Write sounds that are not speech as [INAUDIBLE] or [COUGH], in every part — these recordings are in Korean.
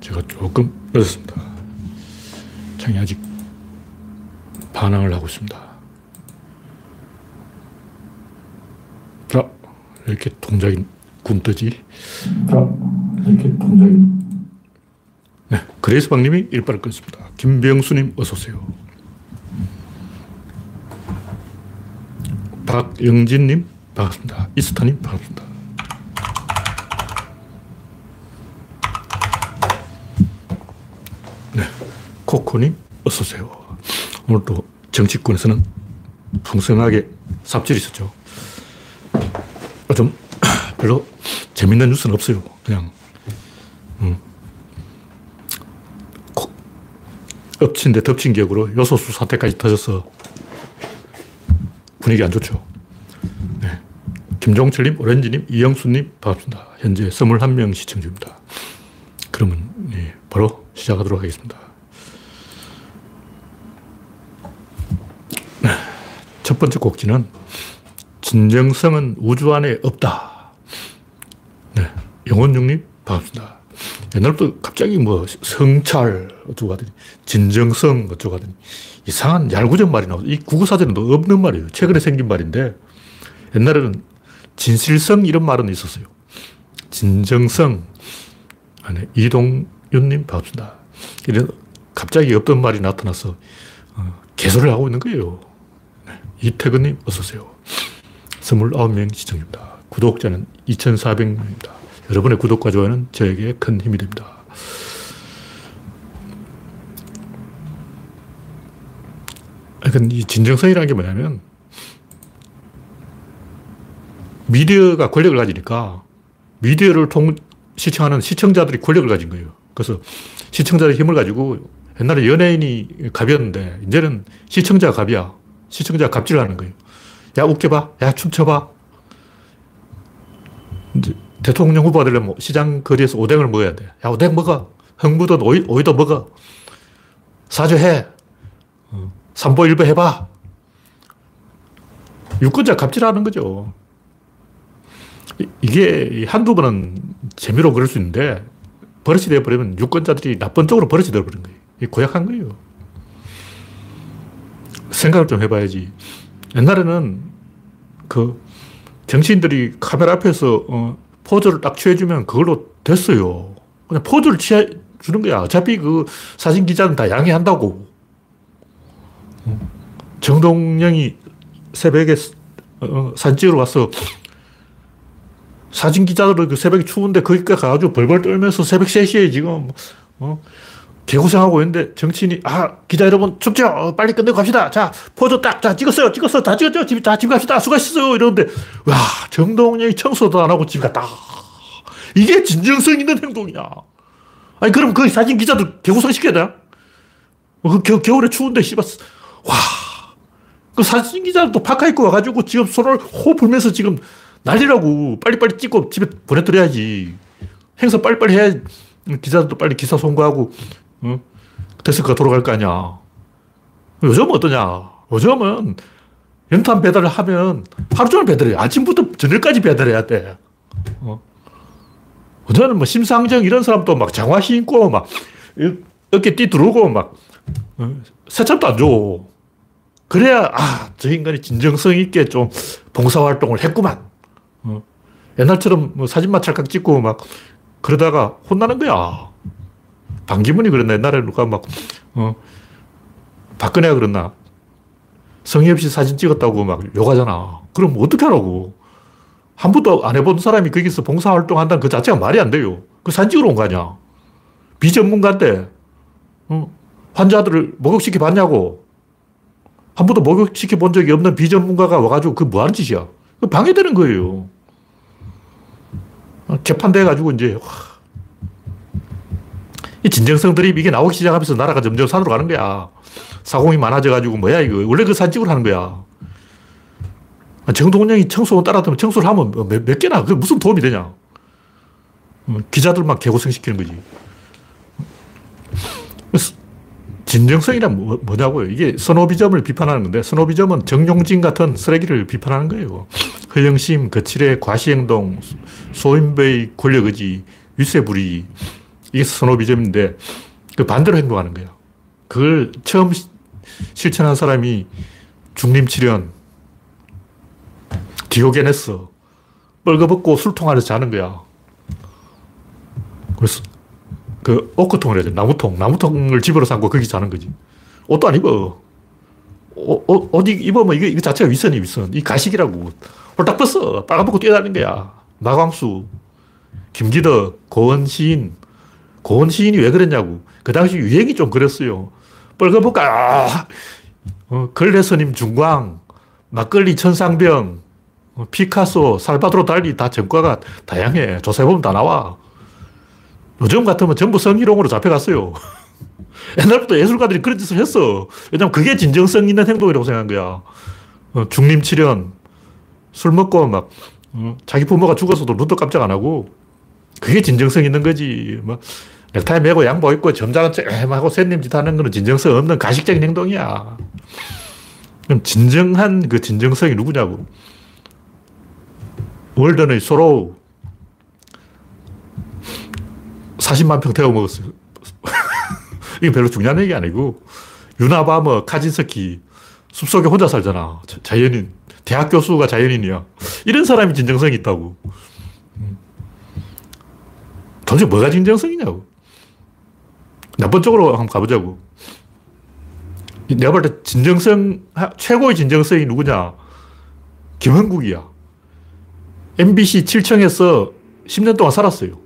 제가 조금 늦었습니다. 창이 아직 반항을 하고 있습니다. 자, 이렇게 동작이 굼뜨지. 자, 이렇게 동작이. 네, 그레이스방님이 일발을 끊습니다. 김병수님, 어서오세요. 박영진님, 반갑습니다. 이스타님, 반갑습니다. 네, 코코님, 어서오세요. 오늘도 정치권에서는 풍성하게 삽질이 있었죠. 좀 [CLEARS THROAT] 별로 재밌는 뉴스는 없어요. 그냥 음. 엎친 데 덮친 격으로 요소수 사태까지 터져서 분위기 안 좋죠. 네. 김종철님, 오렌지님, 이영수님 반갑습니다. 현재 21명 시청 중입니다. 그러면 네, 바로 시작하도록 하겠습니다. 네. 첫 번째 곡지는 진정성은 우주 안에 없다. 네. 영원중님, 반갑습니다. 옛날부터 갑자기 뭐 성찰 어쩌고 하더니 진정성 어쩌고 하더니 이상한 얄궂은 말이 나오고 이 국어사전에도 없는 말이에요. 최근에 생긴 말인데 옛날에는 진실성 이런 말은 있었어요. 진정성. 아니, 이동윤님 반갑습니다. 이런 갑자기 없던 말이 나타나서 어, 개소를 하고 있는 거예요. 네. 이태근님 어서오세요. 29명 시청입니다. 구독자는 2,400명입니다. 여러분의 구독과 좋아요는 저에게 큰 힘이 됩니다. 그러니까 이 진정성이라는 게 뭐냐면 미디어가 권력을 가지니까 미디어를 통, 시청하는 시청자들이 권력을 가진 거예요. 그래서 시청자의 힘을 가지고 옛날에 연예인이 갑이었는데 이제는 시청자가 갑이야. 시청자가 갑질을 하는 거예요. 야, 웃겨봐. 야, 춤춰봐. 대통령 후보가 되려면 뭐 시장 거리에서 오뎅을 먹어야 돼. 야, 오뎅 먹어. 흥부든 오이, 오이도 먹어. 사죄해. 어. 삼보일보 해봐. 유권자 갑질하는 거죠. 이게 한두 번은 재미로 그럴 수 있는데 버릇이 되어버리면 유권자들이 나쁜 쪽으로 버릇이 되어버린 거예요. 고약한 거예요. 생각을 좀 해봐야지. 옛날에는 그 정치인들이 카메라 앞에서 어, 포즈를 딱 취해주면 그걸로 됐어요. 그냥 포즈를 취해 주는 거야. 어차피 그 사진 기자는 다 양해한다고. 정동영이 새벽에 어, 사진 찍으러 왔어. 사진 기자들은 그 새벽에 추운데 거기까지 가가지고 벌벌 떨면서 새벽 3시에 지금, 어, 개고생하고 있는데 정치인이, 아, 기자 여러분 춥죠? 어, 빨리 끝내고 갑시다. 자, 포즈 딱, 자, 찍었어요. 찍었어. 다 찍었죠? 집, 다, 집 갑시다. 수고하셨어요. 이러는데, 와, 정동영이 청소도 안 하고 집 갔다. 이게 진정성 있는 행동이야. 아니, 그럼 그 사진 기자들 개고생 시켜야 돼? 그 겨, 겨울에 추운데, 씨발, 와. 그 사진 기자도 파카 입고 와가지고 지금 손을 호 불면서 지금 난리라고. 빨리빨리 찍고 집에 보내드려야지. 행사 빨리빨리 해야 기자들도 빨리 기사 송고하고, 어? 데스크가 돌아갈 거 아니야. 요즘은 어떠냐. 요즘은 연탄 배달을 하면 하루 종일 배달해. 아침부터 저녁까지 배달해야 돼. 어? 저는 뭐 심상정 이런 사람도 막 장화 신고 막 어깨 띠 두르고 막 어? 세참도 안 줘. 그래야 아, 저 인간이 진정성 있게 좀 봉사활동을 했구만. 어? 옛날처럼 뭐 사진만 찰칵 찍고 막 그러다가 혼나는 거야. 반기문이 그랬나? 옛날에 누가 막, 어, 박근혜가 그랬나? 성의 없이 사진 찍었다고 막 욕하잖아. 그럼 어떻게 하라고? 한 번도 안 해본 사람이 거기서 봉사활동 한다는 그 자체가 말이 안 돼요. 그 사진 찍으러 온 거 아니야. 비전문가인데, 어, 환자들을 목욕시켜 봤냐고. 한 번도 목욕시켜 본 적이 없는 비전문가가 와가지고 그 뭐 하는 짓이야. 그 방해되는 거예요. 어, 개판돼가지고 이제, 이 진정성 드립 이게 나오기 시작하면서 나라가 점점 산으로 가는 거야. 사공이 많아져가지고 뭐야 이거. 원래 그 산집을 하는 거야. 아, 정동영이 청소원 따라하면 청소를 하면 뭐 몇, 몇 개나. 그게 무슨 도움이 되냐. 어, 기자들만 개고생시키는 거지. 진정성이란 뭐, 뭐냐고요. 이게 선호비점을 비판하는 건데, 선호비점은 정용진 같은 쓰레기를 비판하는 거예요. 허영심, 거칠의 과시행동, 소인배의 권력의지, 위세부리, 이게 선호비점인데 그 반대로 행동하는 거예요. 그걸 처음 실천한 사람이 중림치련, 디오게네스, 뻘거벗고 술통 안에서 자는 거야. 그래서 그 오크통을 해야 돼. 나무통. 나무통을 집으로 삼고 거기 자는 거지. 옷도 안 입어. 옷, 옷, 옷 입으면 이게, 이거 자체가 위선이 위선. 이 가식이라고. 홀딱 벗어. 빨아먹고 뛰어다니는 거야. 마광수, 김기덕, 고원 시인. 고원 시인이 왜 그랬냐고. 그 당시 유행이 좀 그랬어요. 아, 어, 걸레스님 중광, 막걸리 천상병, 어, 피카소, 살바도로 달리 다 전과가 다양해. 조사해보면 다 나와. 요즘 같으면 전부 성희롱으로 잡혀갔어요. [LAUGHS] 옛날부터 예술가들이 그런 짓을 했어. 왜냐면 그게 진정성 있는 행동이라고 생각한 거야. 어, 중림치련, 술 먹고 막, 어, 자기 부모가 죽었어도 눈도 깜짝 안 하고, 그게 진정성 있는 거지. 뭐, 넥타이 메고 양복 입고 점잖은 쨈하고 샌님 짓 하는 거는 진정성 없는 가식적인 행동이야. 그럼 진정한 그 진정성이 누구냐고. 월든의 소로 40만 평 태워 먹었어요. [LAUGHS] 이게 별로 중요한 얘기 아니고, 유나바머, 카진스키, 숲속에 혼자 살잖아. 자연인. 대학 교수가 자연인이야. 이런 사람이 진정성이 있다고. 음. 도대체 뭐가 진정성이냐고. 나쁜 쪽으로 한번 가보자고. 내가 볼 때 진정성, 최고의 진정성이 누구냐? 김흥국이야. MBC 7층에서 10년 동안 살았어요.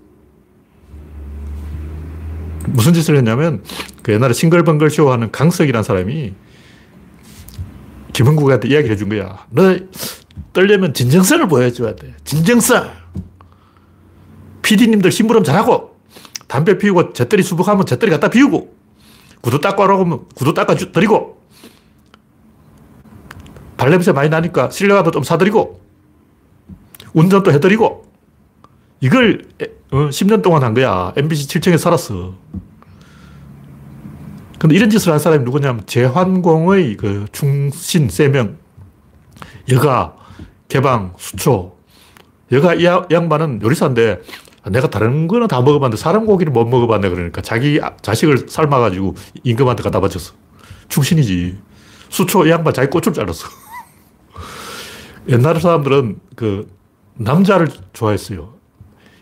무슨 짓을 했냐면 그 옛날에 싱글벙글 쇼 하는 강석이라는 사람이 김흥국한테 이야기를 해준 거야. 너 떨려면 진정성을 보여줘야 돼. 진정성. PD님들 심부름 잘하고 담배 피우고 재떨이 수북하면 재떨이 갖다 비우고 구두 닦고 하라고 하면 구두 닦아 드리고 발냄새 많이 나니까 실내화도 좀 사드리고 운전도 해드리고 이걸 10년 어, 동안 한 거야. MBC 7층에 살았어. 근데 이런 짓을 한 사람이 누구냐면 제환공의 그 충신 세명 여가 개방 수초 여가 이 양반은 요리사인데 내가 다른 거는 다 먹어봤는데 사람 고기를 못 먹어봤네 그러니까 자기 자식을 삶아가지고 임금한테 갖다 바쳤어. 충신이지. 수초 이 양반 자기 꽃을 잘랐어. 옛날 사람들은 그 남자를 좋아했어요.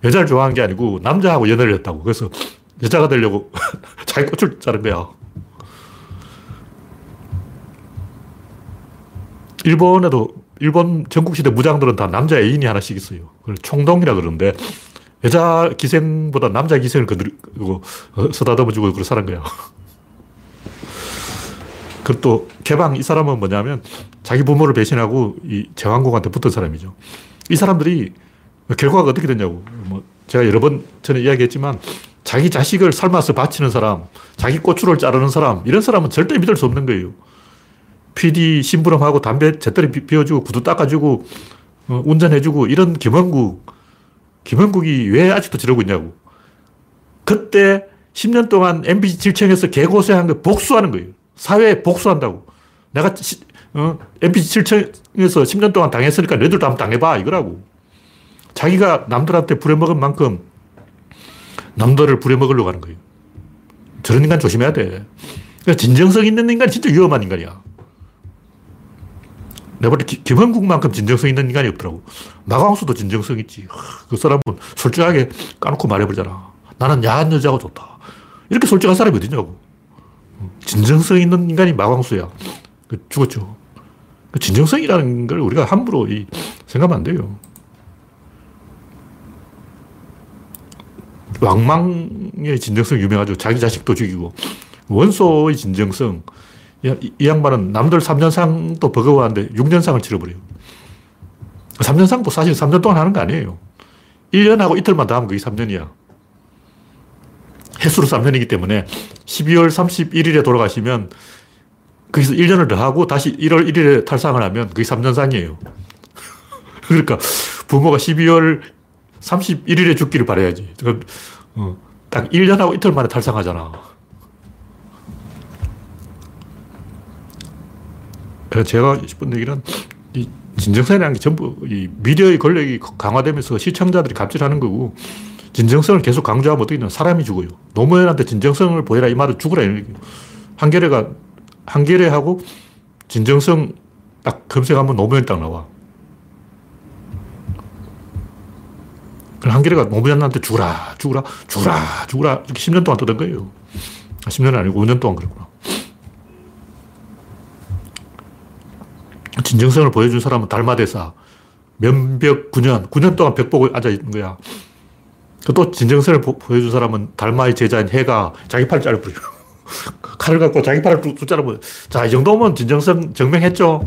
여자를 좋아한 게 아니고 남자하고 연애를 했다고. 그래서 여자가 되려고 [LAUGHS] 자기 꽃을 자른 거야. 일본에도 일본 전국시대 무장들은 다 남자 애인이 하나씩 있어요. 그걸 총동이라 그러는데 여자 기생보다 남자 기생을 거두고 어, 서다듬어주고 그런 사람 거야. [LAUGHS] 그또 개방 이 사람은 뭐냐면 자기 부모를 배신하고 이 제왕공한테 붙은 사람이죠. 이 사람들이 결과가 어떻게 됐냐고. 뭐 제가 여러 번 전에 이야기했지만 자기 자식을 삶아서 바치는 사람, 자기 고추를 자르는 사람, 이런 사람은 절대 믿을 수 없는 거예요. PD 심부름하고 담배 제떨이 비워주고 구두 닦아주고 어, 운전해주고 이런 김원국, 김원국이 왜 아직도 저러고 있냐고. 그때 10년 동안 MBC 7층에서 개고생한 거 복수하는 거예요. 사회에 복수한다고. 내가 시, 어, MBC 7층에서 10년 동안 당했으니까 너희들도 한번 당해봐. 이거라고. 자기가 남들한테 부려먹은 만큼 남들을 부려먹으려고 하는 거예요. 저런 인간 조심해야 돼. 진정성 있는 인간 진짜 위험한 인간이야. 내가 볼 때 김흥국만큼 진정성 있는 인간이 없더라고. 마광수도 진정성 있지. 그 사람은 솔직하게 까놓고 말해버리잖아. 나는 야한 여자가 좋다. 이렇게 솔직한 사람이 어디냐고. 진정성 있는 인간이 마광수야. 그 죽었죠. 그 진정성이라는 걸 우리가 함부로 생각하면 안 돼요. 왕망의 진정성 유명하죠. 자기 자식도 죽이고. 원소의 진정성. 이, 이 양반은 남들 3년상도 버거워하는데 6년상을 치러버려요. 3년상도 사실 3년 동안 하는 거 아니에요. 1년하고 이틀만 더 하면 그게 3년이야. 횟수로 3년이기 때문에 12월 31일에 돌아가시면 거기서 1년을 더 하고 다시 1월 1일에 탈상을 하면 그게 3년상이에요. [LAUGHS] 그러니까 부모가 12월 31일에 죽기를 바라야지. 어, 딱 1년하고 이틀 만에 탈상하잖아. 제가 싶은 얘기는 이 진정성이라는 게 전부 이 미디어의 권력이 강화되면서 시청자들이 갑질하는 거고 진정성을 계속 강조하면 어떻게 되냐. 사람이 죽어요. 노무현한테 진정성을 보여라 이 말은 죽으라 이런 얘기예요. 한겨레가, 한겨레하고 진정성 딱 검색하면 노무현 딱 나와. 한겨레가 노무현한테 죽으라, 죽으라, 죽으라, 죽으라. 이렇게 10년 동안 뜨던 거예요. 10년은 아, 아니고 5년 동안 그랬구나. 진정성을 보여준 사람은 달마대사. 면벽 9년, 9년 동안 벽 보고 앉아 있는 거야. 또 진정성을 보, 여준 사람은 달마의 제자인 해가 자기 팔을 자르버려. [LAUGHS] 칼을 갖고 자기 팔을 쭉 자르면, 자, 이 정도면 진정성 증명했죠.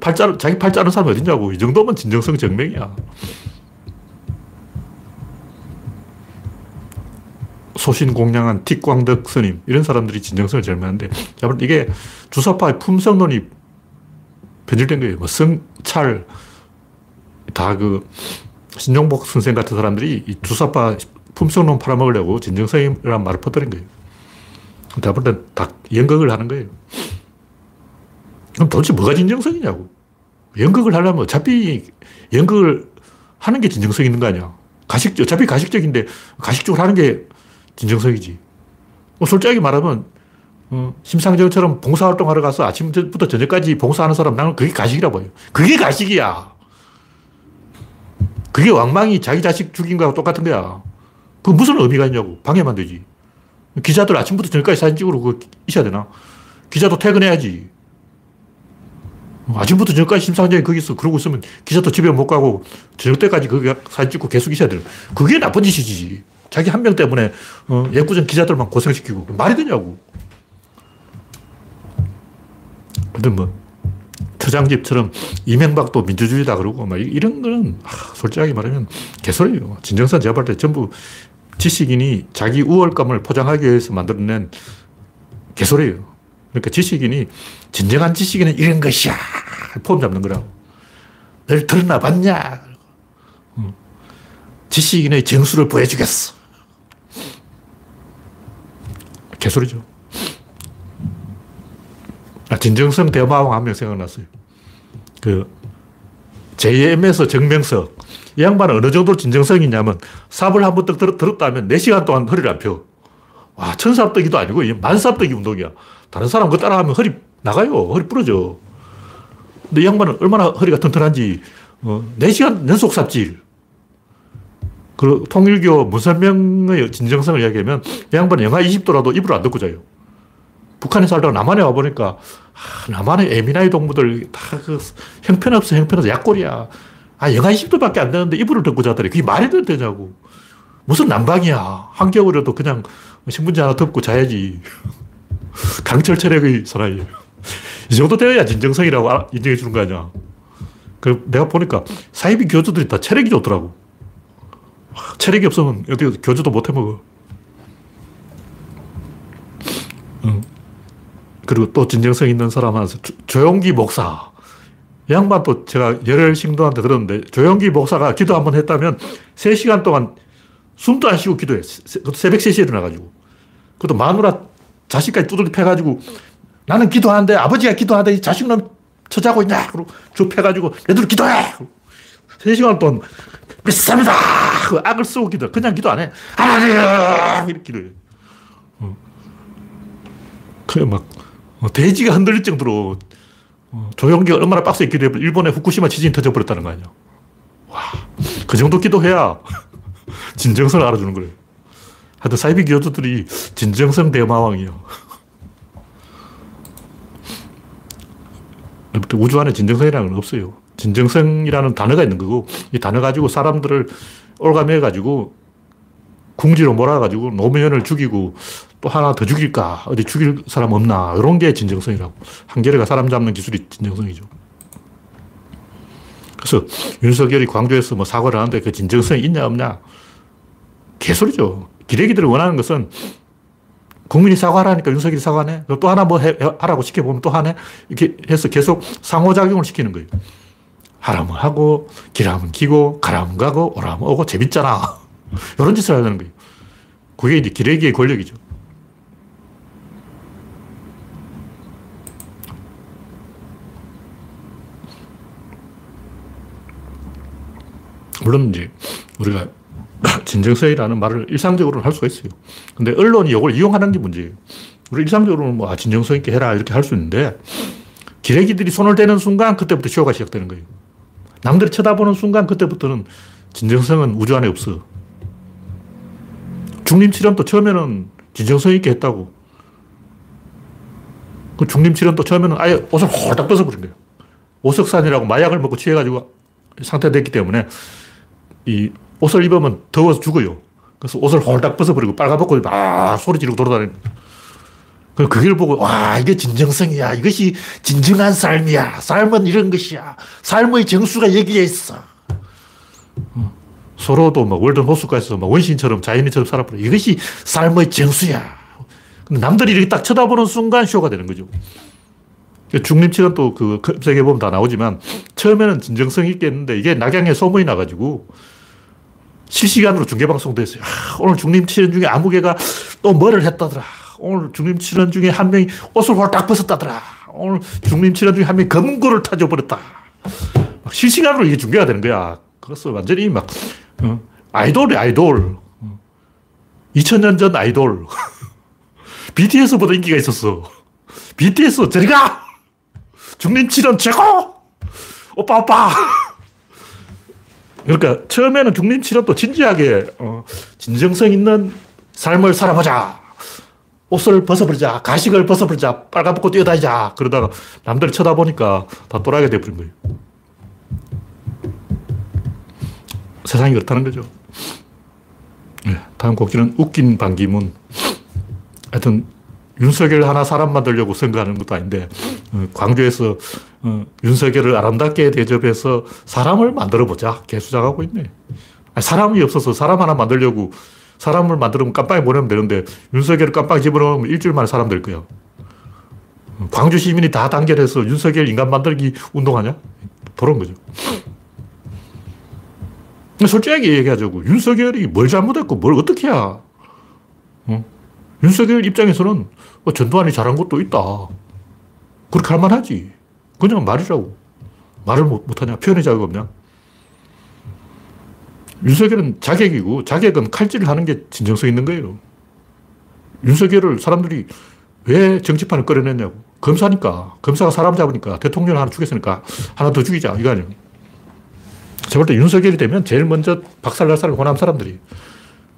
팔 자르, 자기 팔 자른 사람이 어딨냐고. 이 정도면 진정성 증명이야. 소신공량한 틱광덕 스님, 이런 사람들이 진정성을 증명하는데, 이게 주사파의 품성론이 변질된 거예요. 뭐 성찰, 다 그 신종복 선생 같은 사람들이 이 주사파 품성론 팔아먹으려고 진정성이라는 말을 퍼뜨린 거예요. 대부분 다 연극을 하는 거예요. 그럼 도대체 뭐가 진정성이냐고. 연극을 하려면 어차피 연극을 하는 게 진정성 있는 거 아니야. 가식, 어차피 가식적인데 가식적으로 하는 게 진정성이지. 뭐 솔직하게 말하면 어, 심상정처럼 봉사활동 하러 가서 아침부터 저녁까지 봉사하는 사람 나는 그게 가식이라 보여. 그게 가식이야. 그게 왕망이 자기 자식 죽인 거하고 똑같은 거야. 그 무슨 의미가 있냐고. 방해만 되지. 기자들 아침부터 저녁까지 사진 찍으러 그 있어야 되나? 기자도 퇴근해야지. 아침부터 저녁까지 심상정이 거기 있어. 그러고 있으면 기자도 집에 못 가고 저녁 때까지 거기 사진 찍고 계속 있어야 돼. 그게 나쁜 짓이지. 자기 한 명 때문에 어, 예구전 기자들만 고생시키고. 말이 되냐고. 근데 뭐, 처장집처럼 이명박도 민주주의다 그러고 막 이런 거는 솔직하게 말하면 개소리예요. 진정선 제가 볼때 전부 지식인이 자기 우월감을 포장하기 위해서 만들어낸 개소리예요. 그러니까 지식인이 진정한 지식인은 이런 것이야. 폼 잡는 거라고. 널 들나 봤냐? 지식인의 정수를 보여주겠어. 개소리죠. 아, 진정성 대마왕 한 명 생각났어요. 그, JM에서 정명석. 이 양반은 어느 정도 진정성이 있냐면, 삽을 한 번딱 들었다면 4시간 동안 허리를 안 펴. 와, 천삽뜨기도 아니고, 만삽뜨기 운동이야. 다른 사람 그거 따라하면 허리 나가요. 허리 부러져. 근데 이 양반은 얼마나 허리가 튼튼한지, 어, 4시간 연속 삽질. 그 통일교 문선명의 진정성을 이야기하면, 이 양반은 영하 20도라도 입을 안 덮고 자요. 북한에 살다가 남한에 와보니까 아, 남한의 에미나이 동무들 다 그 형편없어 형편없어 약골이야. 아 영하 20도밖에 안 되는데 이불을 덮고 자더래. 그게 말이 되냐고. 무슨 난방이야. 한겨울에도 그냥 신문지 하나 덮고 자야지. [LAUGHS] 강철 체력의 사나이. 이 정도 되어야 진정성이라고 인정해 주는 거 아니야. 그 내가 보니까 사이비 교주들이 다 체력이 좋더라고. 체력이 없으면 어떻게 교주도 못 해먹어. 그리고 또 진정성 있는 사람 하나 조용기 목사. 양반 또 제가 열혈 신도한테 들었는데 조용기 목사가 기도 한번 했다면 3시간 동안 숨도 안 쉬고 기도해. 새벽 3시에 일어나가지고. 그것도 마누라 자식까지 두들겨 패가지고 나는 기도하는데 아버지가 기도하는데 자식놈 처자고 있냐? 그러고 쭉 패가지고 얘들 기도해! 3시간 동안 믿습니다! 그 악을 쓰고 기도 그냥 기도 안 해. 하나님! 이렇게 기도해. 어. 그래, 막, 어, 대지가 흔들릴 정도로 어, 조용기가 얼마나 빡세게 기도해 일본의 후쿠시마 지진이 터져버렸다는 거 아니야. 와, 그 정도 기도해야 [LAUGHS] 진정성을 알아주는 거예요. 하여튼 사이비 교주들이 진정성 대마왕이에요. [LAUGHS] 우주 안에 진정성이라는 건 없어요. 진정성이라는 단어가 있는 거고, 이 단어 가지고 사람들을 올가매가지고 궁지로 몰아가지고 노무현을 죽이고 또 하나 더 죽일까? 어디 죽일 사람 없나? 이런 게 진정성이라고. 한겨레가 사람 잡는 기술이 진정성이죠. 그래서 윤석열이 광주에서 뭐 사과를 하는데 그 진정성이 있냐, 없냐? 개소리죠. 기레기들이 원하는 것은 국민이 사과하라니까 윤석열이 사과하네. 또 하나 뭐 해, 하라고 시켜보면 또 하네. 이렇게 해서 계속 상호작용을 시키는 거예요. 하라면 하고, 기라면 기고, 가라면 가고, 오라면 오고, 재밌잖아. [LAUGHS] 이런 짓을 하는 거예요. 그게 이제 기레기의 권력이죠. 물론 이제 우리가 [CLEARS THROAT] 진정성이라는 말을 일상적으로는 할 수가 있어요. 근데 언론이 이걸 이용하는 게 문제예요. 우리 일상적으로는 뭐, 아, 진정성 있게 해라, 이렇게 할 수 있는데, 기레기들이 손을 대는 순간, 그때부터 쇼가 시작되는 거예요. 남들이 쳐다보는 순간, 그때부터는 진정성은 우주 안에 없어. 중림치련도 처음에는 진정성 있게 했다고. 그 중림치련도 처음에는 아예 옷을 홀딱 벗어버린 거예요. 오석산이라고 마약을 먹고 취해가지고 상태됐기 때문에 이 옷을 입으면 더워서 죽어요. 그래서 옷을 홀딱 벗어버리고 빨가벗고 막 소리 지르고 돌아다니는 그 그걸 보고 와 이게 진정성이야. 이것이 진정한 삶이야. 삶은 이런 것이야. 삶의 정수가 여기에 있어. 어. 서로도 막 월든 호수가에서 막 원신처럼 자연인처럼 살아버려. 이것이 삶의 정수야. 근데 남들이 이렇게 딱 쳐다보는 순간 쇼가 되는 거죠. 중림치는 또그 검색해 보면 다 나오지만 처음에는 진정성 있게 했는데 이게 낙양에 소문이 나가지고 실시간으로 중계방송도 했어요. 아, 오늘 중림 치는 중에 아무 개가 또 뭐를 했다더라. 오늘 중림 치는 중에 한 명이 옷을 홀딱 벗었다더라. 오늘 중림 치는 중에 한 명이 검거를 타줘버렸다. 막 실시간으로 이게 중계가 되는 거야. 그래서 완전히 막, 어, 아이돌이 아이돌. 2000년 전 아이돌. [LAUGHS] BTS보다 인기가 있었어. BTS, 저리 가! 중림 치는 최고! 오빠, 오빠! 그러니까 처음에는 중림치료도 진지하게 어, 진정성 있는 삶을 살아보자. 옷을 벗어버리자. 가식을 벗어버리자. 빨가벗고 뛰어다니자. 그러다가 남들 쳐다보니까 다 또라이가 돼버린 거예요. 세상이 그렇다는 거죠. 네, 다음 곡지는 웃긴 반기문. 하여튼 윤석열 하나 사람 만들려고 선거하는 것도 아닌데 어, 광주에서 어, 윤석열을 아름답게 대접해서 사람을 만들어 보자 개수작하고 있네. 사람이 없어서 사람 하나 만들려고 사람을 만들면 깜빡이 보내면 되는데 윤석열을 깜빡이 집어넣으면 일주일 만에 사람 될 거야. 광주 시민이 다 단결해서 윤석열 인간 만들기 운동하냐? 보는 거죠. 솔직하게 얘기하자고. 윤석열이 뭘 잘못했고 뭘 어떻게 해야. 어? 윤석열 입장에서는 어, 전두환이 잘한 것도 있다. 그렇게 할 만하지. 그냥 말이라고. 말을 못, 못하냐? 표현의 자격 없냐? 윤석열은 자객이고, 자객은 칼질을 하는 게 진정성 있는 거예요. 윤석열을 사람들이 왜 정치판을 끌어냈냐고. 검사니까. 검사가 사람 잡으니까. 대통령 하나 죽였으니까 하나 더 죽이자. 이거 아니에요. 제가 볼때 윤석열이 되면 제일 먼저 박살날 사람이 호남 사람들이.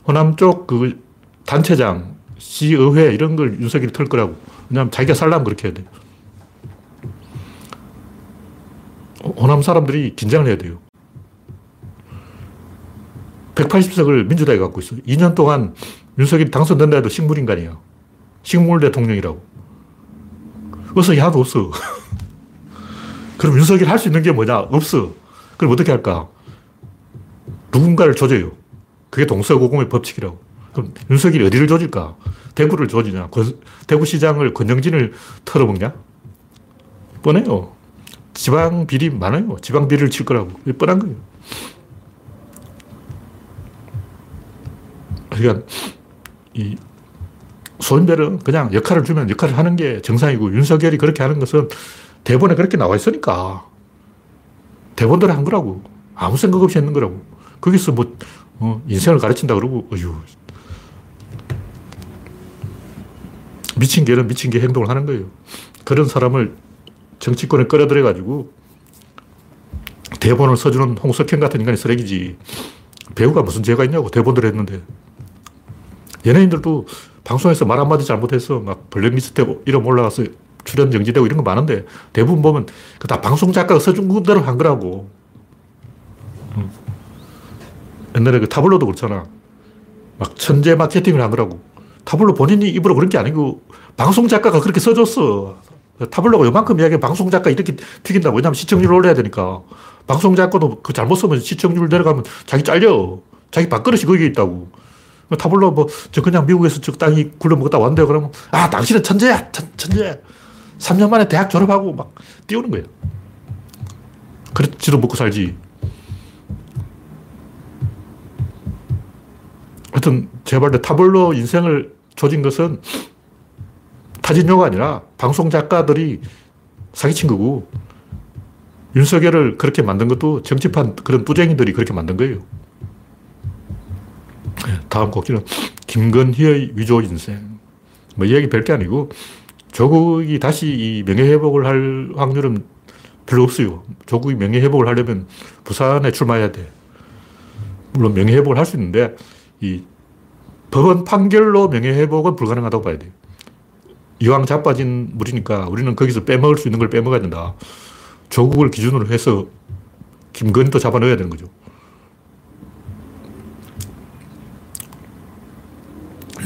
호남 쪽 그 단체장, 시의회 이런 걸 윤석열이 털 거라고. 왜냐하면 자기가 살려면 그렇게 해야 돼. 호남 사람들이 긴장을 해야 돼요. 180석을 민주당이 갖고 있어. 2년 동안 윤석열이 당선된다 해도 식물인간이야. 식물 대통령이라고. 의석이 하나도 없어. [LAUGHS] 그럼 윤석열이 할수 있는 게 뭐냐? 없어. 그럼 어떻게 할까? 누군가를 조져요. 그게 동서고금의 법칙이라고. 그럼 윤석열이 어디를 조질까? 대구를 조지냐? 대구시장을 권영진을 털어먹냐? 뻔해요. 지방 비리 많아요. 지방 비리를 칠 거라고. 뻔한 거예요. 그러니까 이 소인별은 그냥 역할을 주면 역할을 하는 게 정상이고 윤석열이 그렇게 하는 것은 대본에 그렇게 나와 있으니까 대본대로 한 거라고. 아무 생각 없이 했는 거라고. 거기서 뭐 어, 인생을 가르친다 그러고 어휴 미친 개는 미친 개 행동을 하는 거예요. 그런 사람을 정치권에 끌어들여가지고 대본을 써주는 홍석현 같은 인간이 쓰레기지. 배우가 무슨 죄가 있냐고 대본을 했는데. 연예인들도 방송에서 말 한마디 잘못해서 막 블랙리스트에 이름 올라가서 출연 정지되고 이런 거 많은데 대부분 보면 그 다 방송 작가가 써준 대로 한 거라고. 옛날에 그 타블로도 그렇잖아. 막 천재 마케팅을 한 거라고. 타블로 본인이 입으로 그런 게 아니고 방송 작가가 그렇게 써줬어. 타블로가 요만큼 이야기 방송 작가 이렇게 튀긴다고. 왜냐하면 시청률 올려야 되니까. 방송 작가도 그 잘못 쓰면 시청률 내려가면 자기 잘려. 자기 밥그릇이 거기에 있다고. 타블로 뭐, 저 그냥 미국에서 적당히 굴러먹었다 왔는데 그러면, 아, 당신은 천재야! 천, 천재! 3년 만에 대학 졸업하고 막 띄우는 거예요. 그렇지도 먹고 살지. 하여튼, 제발 타블로 인생을 조진 것은 타진요가 아니라 방송 작가들이 사기친 거고 윤석열을 그렇게 만든 것도 정치판 그런 뿌쟁이들이 그렇게 만든 거예요. 다음 곡지는 김건희의 위조 인생. 뭐 이야기 별게 아니고 조국이 다시 이 명예회복을 할 확률은 별로 없어요. 조국이 명예회복을 하려면 부산에 출마해야 돼. 물론 명예회복을 할 수 있는데 이 법원 판결로 명예회복은 불가능하다고 봐야 돼요. 이왕 자빠진 물이니까 우리는 거기서 빼먹을 수 있는 걸 빼먹어야 된다. 조국을 기준으로 해서 김건희도 잡아넣어야 되는 거죠.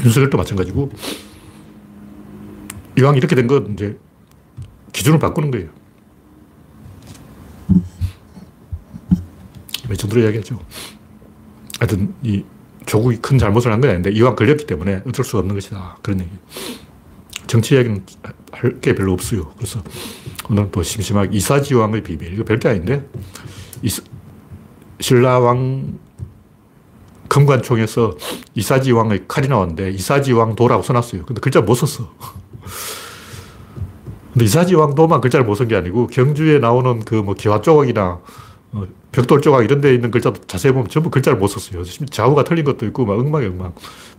윤석열도 마찬가지고 이왕 이렇게 된 건 이제 기준을 바꾸는 거예요. 몇 정도로 이야기하죠. 하여튼 이 조국이 큰 잘못을 한 건 아닌데 이왕 걸렸기 때문에 어쩔 수 없는 것이다. 그런 얘기. 정치 이야기는 할 게 별로 없어요. 그래서 오늘 또 심심하게 이사지왕의 비밀. 이거 별게 아닌데 이사, 신라왕 금관총에서 이사지왕의 칼이 나왔는데 이사지왕도라고 써놨어요. 근데 글자 못 썼어. 근데 이사지왕도만 글자를 못 쓴 게 아니고 경주에 나오는 그 뭐 기와조각이나 어, 벽돌 조각 이런 데 있는 글자도 자세히 보면 전부 글자를 못 썼어요. 좌우가 틀린 것도 있고 막 엉망이 엉망.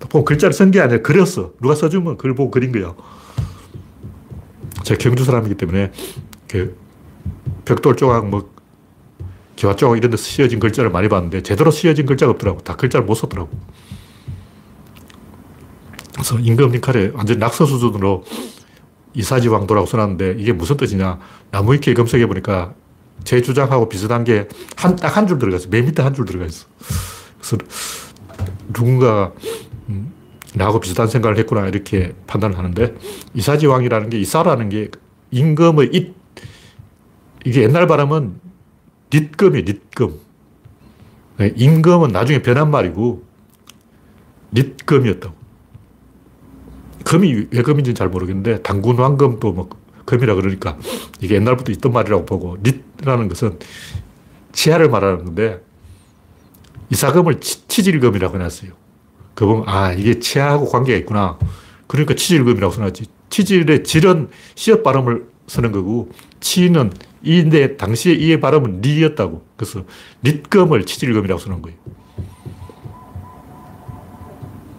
보면 글자를 쓴 게 아니라 그렸어. 누가 써주면 그걸 보고 그린 거야. 제가 경주 사람이기 때문에 그 벽돌 조각 뭐 기와 조각 이런 데 씌어진 글자를 많이 봤는데 제대로 씌어진 글자가 없더라고. 다 글자를 못 썼더라고. 그래서 임금님 칼에 완전 낙서 수준으로 이사지왕도라고 써놨는데 이게 무슨 뜻이냐. 나무위키에 검색해 보니까 제 주장하고 비슷한 게 한, 딱 한 줄 들어가 어맨 밑에 한 줄 들어가 있어. 그래서 누군가, 음, 나하고 비슷한 생각을 했구나 이렇게 판단을 하는데 이사지왕이라는 게 이사라는 게 임금의 잇 이게 옛날 발음은 닛금이 닛금. 네, 임금은 나중에 변한 말이고 닛금이었다고. 금이 왜 금인지는 잘 모르겠는데 당군 왕금도 뭐 금이라 그러니까 이게 옛날부터 있던 말이라고 보고 닛라는 것은 치아를 말하는 건데 이사금을 치, 질금이라고 해놨어요 그 보면, 아, 이게 치아하고 관계가 있구나. 그러니까 치질금이라고 써놨지. 치질의 질은 시옷 발음을 쓰는 거고, 치는 이인데, 당시에 이의 발음은 리였다고. 그래서 릿금을 치질금이라고 쓰는 거예요.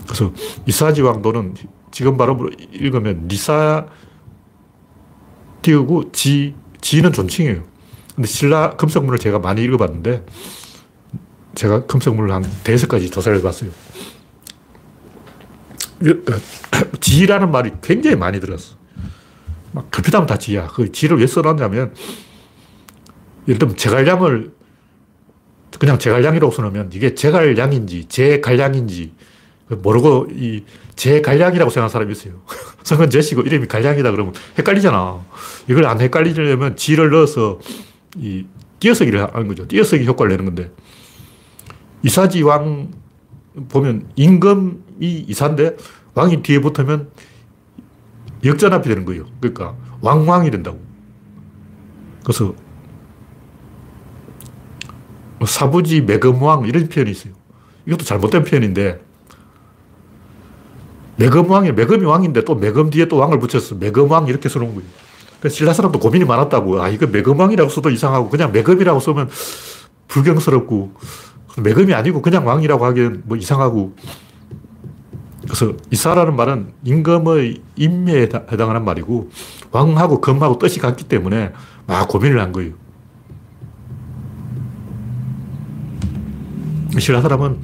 그래서 이사지 왕도는 지금 발음으로 읽으면 리사 띄우고 지, 지는 존칭이에요. 근데 신라 금성문을 제가 많이 읽어봤는데, 제가 금성문을 한 가지 조사를 해봤어요. 어, [COUGHS] 지라는 말이 굉장히 많이 들었어. 막 급히다면 다 지야. 그 지를 왜 써놨냐면, 예를 들면 제갈량을 그냥 제갈량이라고 써놓으면 이게 제갈량인지 제갈량인지 모르고 이 제갈량이라고 생각하는 사람이 있어요. [LAUGHS] 성은 제시고 이름이 갈량이다 그러면 헷갈리잖아. 이걸 안 헷갈리려면 지를 넣어서 이 띄어쓰기를 하는 거죠. 띄어쓰기 효과를 내는 건데 이사지 왕 보면 임금이 이사인데 왕이 뒤에 붙으면 역전압이 되는 거예요. 그러니까 왕왕이 된다고. 그래서 뭐 사부지 매금왕 이런 표현이 있어요. 이것도 잘못된 표현인데 매금왕이 매금이 왕인데 또 매금 뒤에 또 왕을 붙였어. 매금왕 이렇게 써놓은 거예요. 그래서 신라 사람도 고민이 많았다고. 아, 이거 매금왕이라고 써도 이상하고 그냥 매금이라고 쓰면 불경스럽고 매금이 아니고 그냥 왕이라고 하기엔 뭐 이상하고. 그래서 이사라는 말은 임금의 임매에 해당하는 말이고 왕하고 금하고 뜻이 같기 때문에 막 고민을 한 거예요. 신라 사람은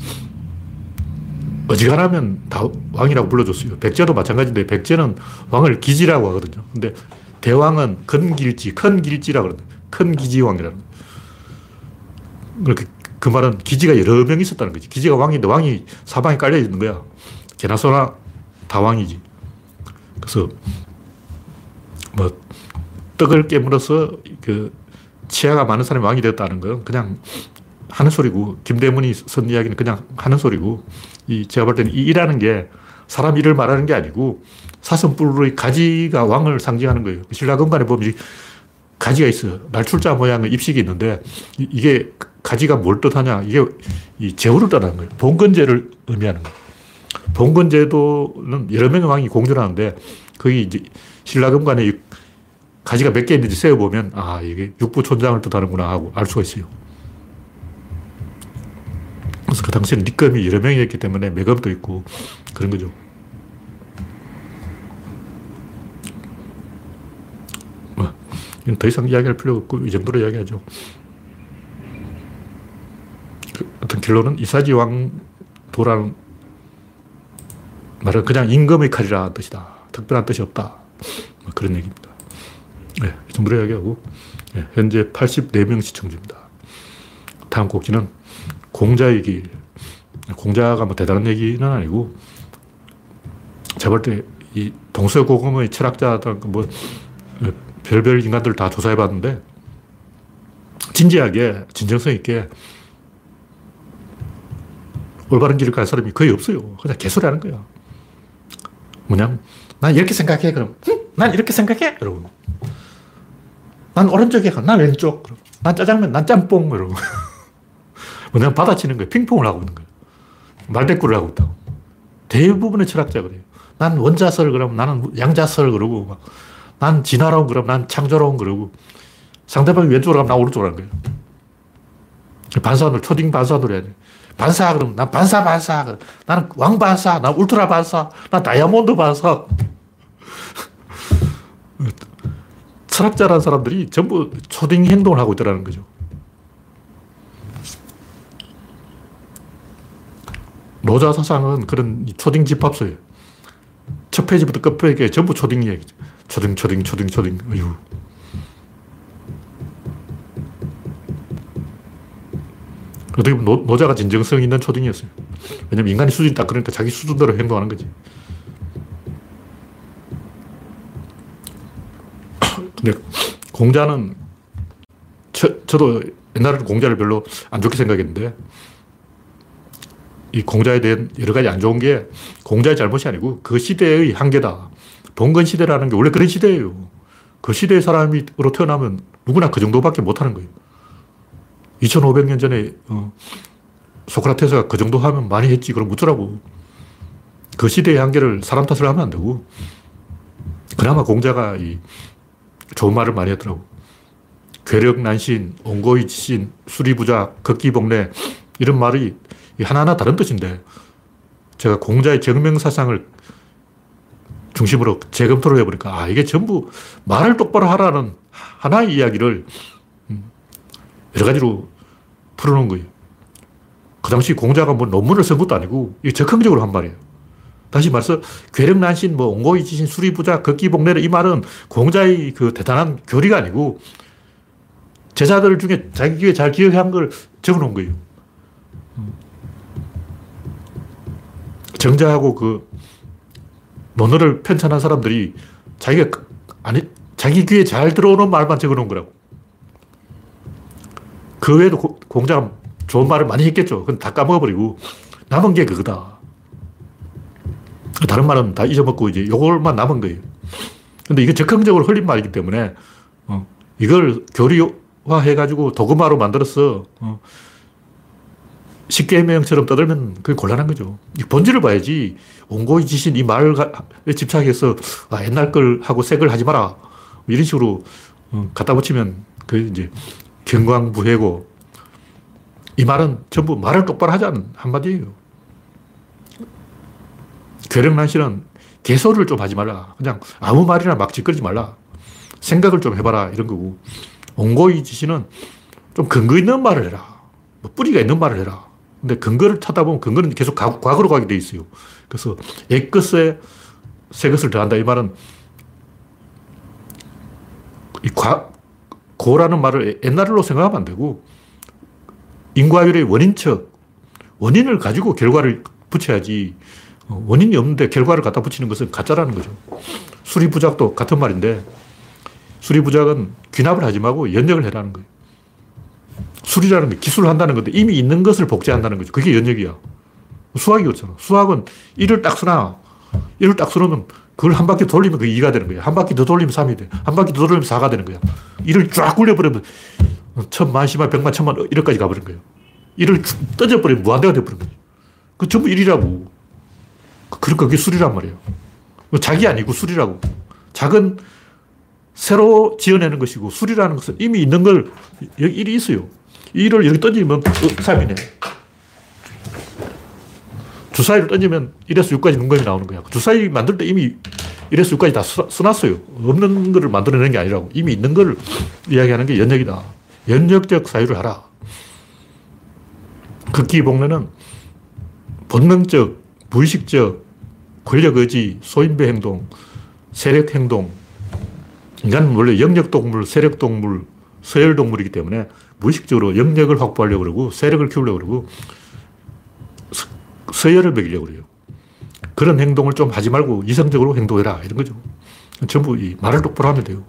어지간하면 다 왕이라고 불러줬어요. 백제도 마찬가지인데 백제는 왕을 기지라고 하거든요. 근데 대왕은 큰 길지, 큰 길지라고 그러거든요. 큰 기지왕이라는. 그렇게 그 말은 기지가 여러 명 있었다는 거지. 기지가 왕인데 왕이 사방에 깔려 있는 거야. 개나 소나 다 왕이지. 그래서 뭐 떡을 깨물어서 그 치아가 많은 사람이 왕이 되었다는 건 그냥 하는 소리고 김대문이 쓴 이야기는 그냥 하는 소리고 이 제가 볼 때는 이 일하는 게 사람 일을 말하는 게 아니고 사슴뿔의 가지가 왕을 상징하는 거예요. 신라건간에 보면 가지가 있어. 날출자 모양의 입식이 있는데 이게 가지가 뭘 뜻하냐? 이게 이 제후를 뜻하는 거예요. 봉건제를 의미하는 거예요. 봉건제도는 여러 명의 왕이 공존하는데 거기 이제 신라금관에 가지가 몇 개 있는지 세어보면 아, 이게 육부촌장을 뜻하는구나 하고 알 수가 있어요. 그래서 그 당시에는 리검이 여러 명이었기 때문에 매검도 있고 그런 거죠. 뭐, 더 이상 이야기할 필요 없고 이 정도로 이야기하죠. 그 어떤 결론은 이사지 왕도라는 말은 그냥 임금의 칼이라는 뜻이다. 특별한 뜻이 없다. 뭐 그런 얘기입니다. 네, 이 정도로 이야기하고 네, 현재 84명 시청 중입니다. 다음 곡지는 공자의 길. 공자가 뭐 대단한 얘기는 아니고 제가 볼때이 동서고금의 철학자들 뭐 별별 인간들 다 조사해 봤는데 진지하게 진정성 있게 올바른 길을 갈 사람이 거의 없어요. 그냥 개소리 하는 거야. 뭐냐면 난 이렇게 생각해 그럼 난 이렇게 생각해. 여러분 난 오른쪽에 난 왼쪽. 그럼 난 짜장면 난 짬뽕. 이러고 뭐냐 받아치는 거예요. 핑퐁을 하고 있는 거예요. 말대꾸를 하고 있다고. 대부분의 철학자 그래요. 난 원자설 그러면 나는 양자설 그러고 막, 난 진화론 그러면 난 창조론 그러고 상대방이 왼쪽으로 가면 나 오른쪽으로 가는 거예요. 반사놀, 초딩 반사놀 해야 돼. 반사 그러면 난 반사 반사. 나는 왕 반사, 난 울트라 반사, 난 다이아몬드 반사. [LAUGHS] 철학자라는 사람들이 전부 초딩 행동을 하고 있다는 거죠. 노자 사상은 그런 초딩 집합소예요. 첫 페이지부터 끝 페이지 전부 초딩 이야기죠. 초딩, 초딩, 초딩, 초딩. 어휴. 어떻게 보면 노, 자가 진정성 있는 초딩이었어요. 왜냐면 인간의 수준이 딱 그러니까 자기 수준대로 행동하는 거지. 근데 공자는 저, 저도 옛날에는 공자를 별로 안 좋게 생각했는데 이 공자에 대한 여러 가지 안 좋은 게 공자의 잘못이 아니고 그 시대의 한계다. 봉건 시대라는 게 원래 그런 시대예요. 그 시대의 사람으로 태어나면 누구나 그 정도밖에 못하는 거예요. 2500년 전에 어, 소크라테스가 그 정도 하면 많이 했지. 그럼 묻더라고. 그 시대의 한계를 사람 탓을 하면 안 되고 그나마 공자가 이 좋은 말을 많이 했더라고. 괴력난신, 온고이지신, 수리부자, 걷기복례 이런 말이 하나하나 다른 뜻인데 제가 공자의 정명사상을 중심으로 재검토를 해보니까 아, 이게 전부 말을 똑바로 하라는 하나의 이야기를 음, 여러 가지로 풀어놓은 거예요. 그 당시 공자가 뭐 논문을 쓴 것도 아니고 이 적극적으로 한 말이에요. 다시 말해서 괴력난신, 뭐 옹고이지신, 수리부자, 걷기복례 이 말은 공자의 그 대단한 교리가 아니고 제자들 중에 자기가 잘 기억한 걸 적어놓은 거예요. 정자하고 그 논어를 편찬한 사람들이 자기가 그, 아니 자기 귀에 잘 들어오는 말만 적어놓은 거라고. 그 외에도 고, 공자가 좋은 말을 많이 했겠죠. 그건 다 까먹어버리고 남은 게 그거다. 다른 말은 다 잊어먹고 이제 요걸만 남은 거예요. 근데 이게 적극적으로 흘린 말이기 때문에 어, 이걸 교리화 해가지고 도금화로 만들어서 어, 십계명처럼 떠들면 그게 곤란한 거죠. 본질을 봐야지. 온고이 지신 이 말에 집착해서 아, 옛날 걸 하고 새 걸 하지 마라. 이런 식으로 어, 갖다 붙이면 그 이제 경광부회고 이 말은 전부 말을 똑바로 하자는 한마디예요. 괴력난실은 개소리를 좀 하지 말라. 그냥 아무 말이나 막 짓거리지 말라. 생각을 좀 해봐라. 이런 거고. 온고이 지신은 좀 근거 있는 말을 해라. 뭐 뿌리가 있는 말을 해라. 근데 근거를 찾다 보면 근거는 계속 과, 거로 가게 돼 있어요. 그래서 옛 것에 새 것을 더한다. 이 말은 이 과, 고라는 말을 옛날로 생각하면 안 되고 인과율의 원인척, 원인을 가지고 결과를 붙여야지 어, 원인이 없는데 결과를 갖다 붙이는 것은 가짜라는 거죠. 수리부작도 같은 말인데 수리부작은 귀납을 하지 말고 연역을 해라는 거예요. 수리라는 게 기술을 한다는 건데 이미 있는 것을 복제한다는 거죠. 그게 연역이야. 수학이 그렇잖아. 수학은 1을 딱 쓰나 1을 딱 쓰면 그걸 한 바퀴 돌리면 그게 2가 되는 거야. 한 바퀴 더 돌리면 3이 돼. 한 바퀴 더 돌리면 4가 되는 거야. 1을 쫙 굴려버리면 천만, 십만, 백만, 천만, 1억까지 가버린 거예요. 1을 떠져버리면 무한대가 돼버린 거죠. 그 전부 1이라고. 그러니까 그게 술이란 말이에요. 자기 아니고 술이라고. 작은 새로 지어내는 것이고 술이라는 것은 이미 있는 걸 여기 1이 있어요. 1을 여기 던지면 3이네. 주사위를 던지면 1에서 6까지 눈금이 나오는 거야. 그 주사위 만들 때 이미 1에서 6까지 다 써놨어요. 없는 거를 만들어내는 게 아니라고. 이미 있는 걸 이야기하는 게 연역이다. 연역적 사유를 하라. 극기 복례는 본능적, 무의식적, 권력 의지, 소인배 행동, 세력 행동. 인간은 원래 영역 동물, 세력 동물, 서열 동물이기 때문에 무의식적으로 영역을 확보하려고 그러고 세력을 키우려고 그러고 서열을 매기려고 그래요. 그런 행동을 좀 하지 말고 이성적으로 행동해라. 이런 거죠. 전부 이 말을 똑바로 하면 돼요.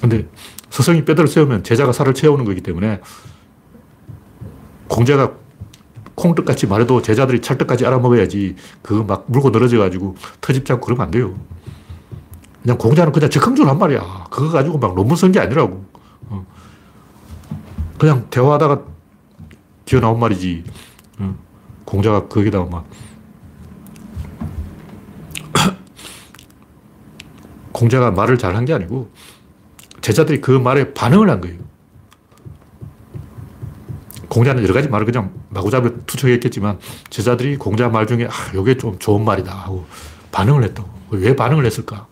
근데 스승이 뼈대를 세우면 제자가 살을 채우는 거기 때문에 공자가 콩떡같이 말해도 제자들이 찰떡같이 알아먹어야지 그거 막 물고 늘어져가지고 터집지 않고 그러면 안 돼요. 그냥 공자는 그냥 적흥적으로 한 말이야. 그거 가지고 막 논문 쓴 게 아니라고. 어. 그냥 대화하다가 튀어나온 말이지. 공자가 거기다가 막 [COUGHS] 공자가 말을 잘 한 게 아니고 제자들이 그 말에 반응을 한 거예요. 공자는 여러 가지 말을 그냥 마구잡이 투척했겠지만 제자들이 공자 말 중에 아, 요게 좀 좋은 말이다 하고 반응을 했다고. 왜 반응을 했을까?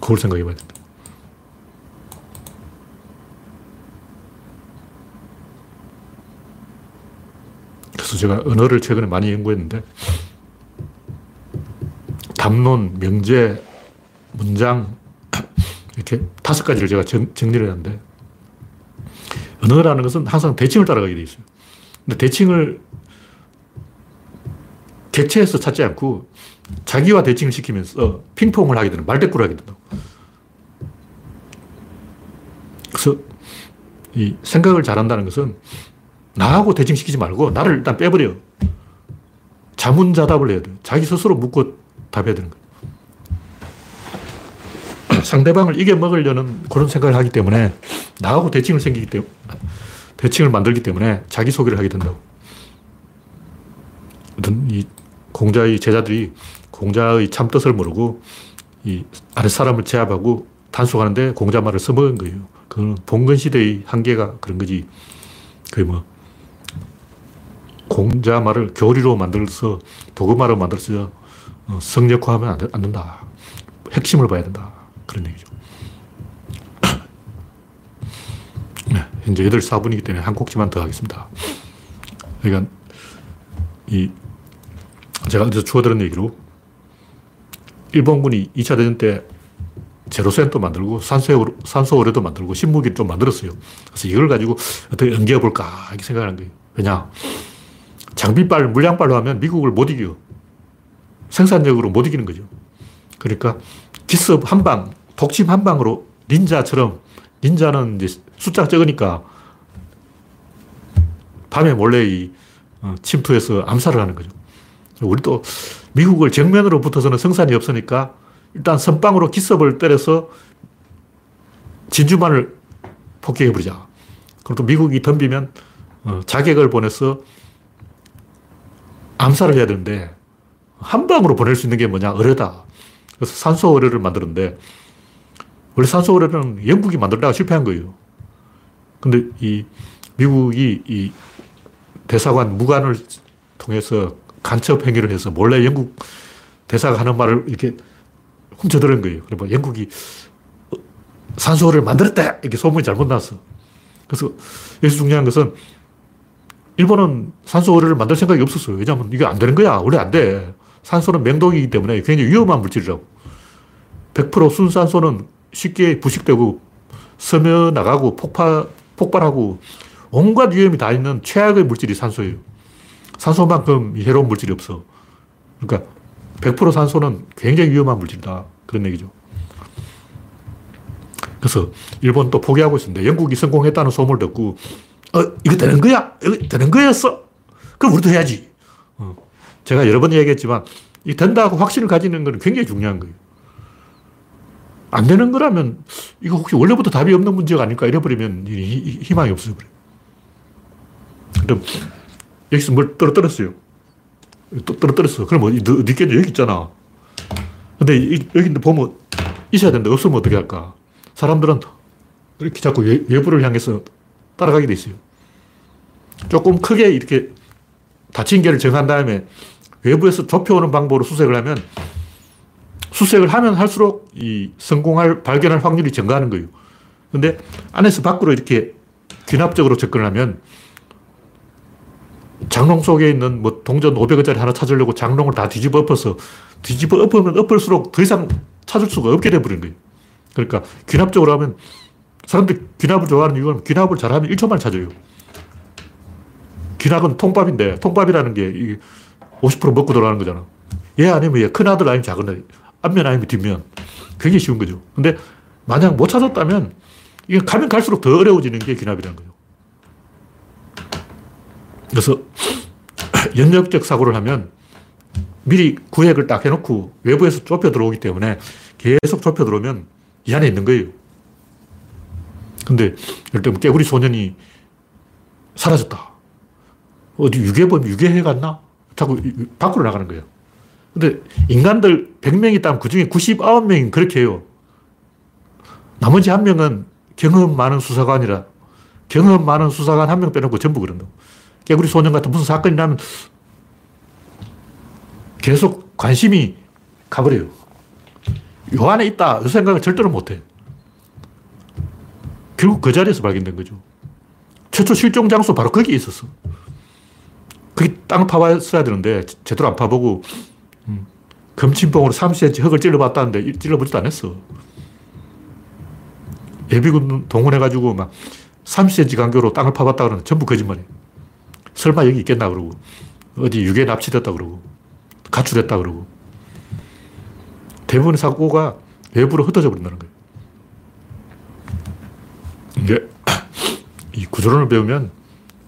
그걸 생각해 봐야 된다. 그래서 제가 언어를 최근에 많이 연구했는데 담론, 명제, 문장 이렇게 다섯 가지를 제가 정, 정리를 했는데 언어라는 것은 항상 대칭을 따라가게 돼 있어요. 근데 대칭을 객체에서 찾지 않고 자기와 대칭을 시키면서 핑퐁을 하게 되는 말대꾸를 하게 된다고. 그래서 이 생각을 잘한다는 것은 나하고 대칭시키지 말고 나를 일단 빼버려. 자문자답을 해야 돼. 자기 스스로 묻고 답해야 되는 거야. [CLEARS THROAT] 상대방을 이겨먹으려는 그런 생각을 하기 때문에 나하고 대칭을 생기기 때문에 대칭을 만들기 때문에 자기 소개를 하게 된다고. 이 공자의 제자들이 공자의 참뜻을 모르고 이 아래 사람을 제압하고 단속하는데 공자 말을 써먹은 거예요. 그건 봉건 시대의 한계가 그런 거지. 그게 뭐 공자 말을 교리로 만들어서 도구말로 만들어서 어, 성역화하면 안 된다. 핵심을 봐야 된다. 그런 얘기죠. [CLEARS THROAT] 네, 현재 8시 4분이기 때문에 한 곡지만 더 하겠습니다. 그러니까 이 제가 어디서 주워들은 얘기로 일본군이 2차 대전 때 제로센도 만들고 산소, 산소 오래도 만들고 신무기를 좀 만들었어요. 그래서 이걸 가지고 어떻게 연계해볼까 이렇게 생각하는 거예요. 왜냐 장비빨, 물량빨로 하면 미국을 못 이겨. 생산력으로 못 이기는 거죠. 그러니까 기습 한 방, 독침 한 방으로 닌자처럼 닌자는 이제 숫자가 적으니까 밤에 몰래 이 어, 침투해서 암살을 하는 거죠. 우리도 미국을 정면으로 붙어서는 성산이 없으니까 일단 선빵으로 기습을 때려서 진주만을 폭격해버리자. 그리고 또 미국이 덤비면 어, 자객을 보내서 암살을 해야 되는데 한 방으로 보낼 수 있는 게 뭐냐? 어뢰다. 그래서 산소 어뢰를 만드는데 원래 산소 어뢰는 영국이 만들다가 실패한 거예요. 근데 이 미국이 이 대사관 무관을 통해서 간첩 행위를 해서 몰래 영국 대사가 하는 말을 이렇게 훔쳐들은 거예요. 그러면 영국이 산소를 만들었다! 이렇게 소문이 잘못 났어. 그래서 여기서 중요한 것은 일본은 산소 오래를 만들 생각이 없었어요. 왜냐하면 이게 안 되는 거야. 원래 안 돼. 산소는 맹독이기 때문에 굉장히 위험한 물질이라고. 100% 순산소는 쉽게 부식되고 스며 나가고 폭파, 폭발하고 온갖 위험이 다 있는 최악의 물질이 산소예요. 산소만큼 해로운 물질이 없어. 그러니까 100% 산소는 굉장히 위험한 물질이다. 그런 얘기죠. 그래서 일본 또 포기하고 있습니다. 영국이 성공했다는 소문을 듣고 어, 이거 되는 거야? 이거 되는 거였어? 그럼 우리도 해야지. 어. 제가 여러 번 얘기했지만, 이 된다고 확신을 가지는 건 굉장히 중요한 거예요. 안 되는 거라면, 이거 혹시 원래부터 답이 없는 문제가 아닐까 이래버리면 희망이 없어버려요. 그럼, 여기서 뭘 떨어뜨렸어요. 또 떨어뜨렸어. 그럼 어디, 어디 있겠냐? 여기 있잖아. 근데 여기 보면 있어야 되는데 없으면 어떻게 할까? 사람들은 이렇게 자꾸 외부를 향해서 따라가게 돼 있어요. 조금 크게 이렇게 닫힌 개를 정한 다음에 외부에서 좁혀오는 방법으로 수색을 하면 수색을 하면 할수록 이 성공할, 발견할 확률이 증가하는 거예요. 근데 안에서 밖으로 이렇게 귀납적으로 접근을 하면 장롱 속에 있는 뭐 동전 500원짜리 하나 찾으려고 장롱을 다 뒤집어 엎어서 뒤집어 엎으면 엎을수록 더 이상 찾을 수가 없게 돼버린 거예요. 그러니까 귀납적으로 하면 사람들이 귀납을 좋아하는 이유는 귀납을 잘하면 1초만 찾아요. 귀납은 통밥인데 통밥이라는 게 50% 먹고 돌아가는 거잖아. 얘 아니면 얘 큰아들 아니면 작은아들. 앞면 아니면 뒷면. 그게 쉬운 거죠. 근데 만약 못 찾았다면 이게 가면 갈수록 더 어려워지는 게 귀납이라는 거예요. 그래서 [CLEARS THROAT] 연역적 사고를 하면 미리 구획을 딱 해놓고 외부에서 좁혀 들어오기 때문에 계속 좁혀 들어오면 이 안에 있는 거예요. 근데 예를 들면 깨구리 소년이 사라졌다. 어디 유괴범 유괴해 갔나? 자꾸 밖으로 나가는 거예요. 근데 인간들 100명 있다면 그 중에 99명이 그렇게 해요. 나머지 한 명은 경험 많은 수사관이라 경험 많은 수사관 한 명 빼놓고 전부 그런다. 깨구리 소년 같은 무슨 사건이 나면 계속 관심이 가버려요. 요 안에 있다. 이 생각을 절대로 못 해. 결국 그 자리에서 발견된 거죠. 최초 실종 장소 바로 거기에 있었어. 거기 땅 파봤어야 되는데 제대로 안 파보고 음, 금침봉으로 30cm 흙을 찔러봤다는데 찔러보지도 않았어. 예비군 동원해가지고 막 30cm 간격으로 땅을 파봤다 그러는 전부 거짓말이에요. 설마 여기 있겠나 그러고 어디 유괴 납치됐다 그러고 가출했다 그러고 대부분의 사고가 외부로 흩어져 버린다는 거예요. 이게 [CLEARS THROAT] 이 구조론을 배우면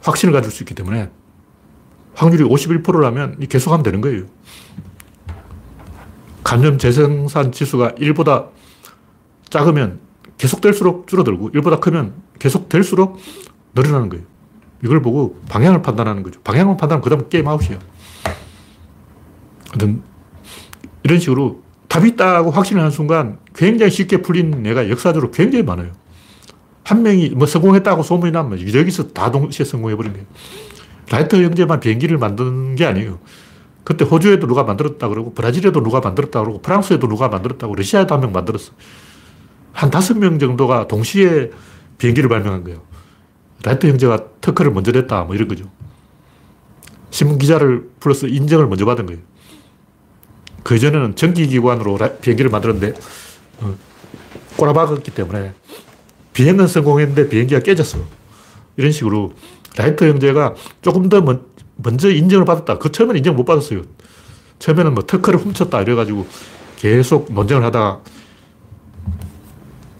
확신을 가질 수 있기 때문에 확률이 51%라면 계속하면 되는 거예요. 감염 재생산 지수가 1보다 작으면 계속될수록 줄어들고 1보다 크면 계속될수록 늘어나는 거예요. 이걸 보고 방향을 판단하는 거죠. 방향을 판단하면 그 다음 게임 아웃이에요. 이런 식으로 답이 있다고 확신을 하는 순간 굉장히 쉽게 풀린 예가 역사적으로 굉장히 많아요. 한 명이 뭐 성공했다고 소문이 나면 여기서 다 동시에 성공해버린 거예요. 라이터 형제만 비행기를 만든 게 아니에요. 그때 호주에도 누가 만들었다 그러고, 브라질에도 누가 만들었다 그러고, 프랑스에도 누가 만들었다고, 러시아에도 한 명 만들었어. 한 다섯 명 정도가 동시에 비행기를 발명한 거예요. 라이터 형제가 특허를 먼저 냈다, 뭐 이런 거죠. 신문 기자를 불러서 인정을 먼저 받은 거예요. 그 이전에는 전기 기관으로 비행기를 만들었는데, 어, 꼬라박았기 때문에 비행은 성공했는데 비행기가 깨졌어. 이런 식으로 라이터 형제가 조금 더 먼, 먼저 인정을 받았다. 그 처음에는 인정 못 받았어요. 처음에는 뭐 특허를 훔쳤다 이래가지고 계속 논쟁을 하다가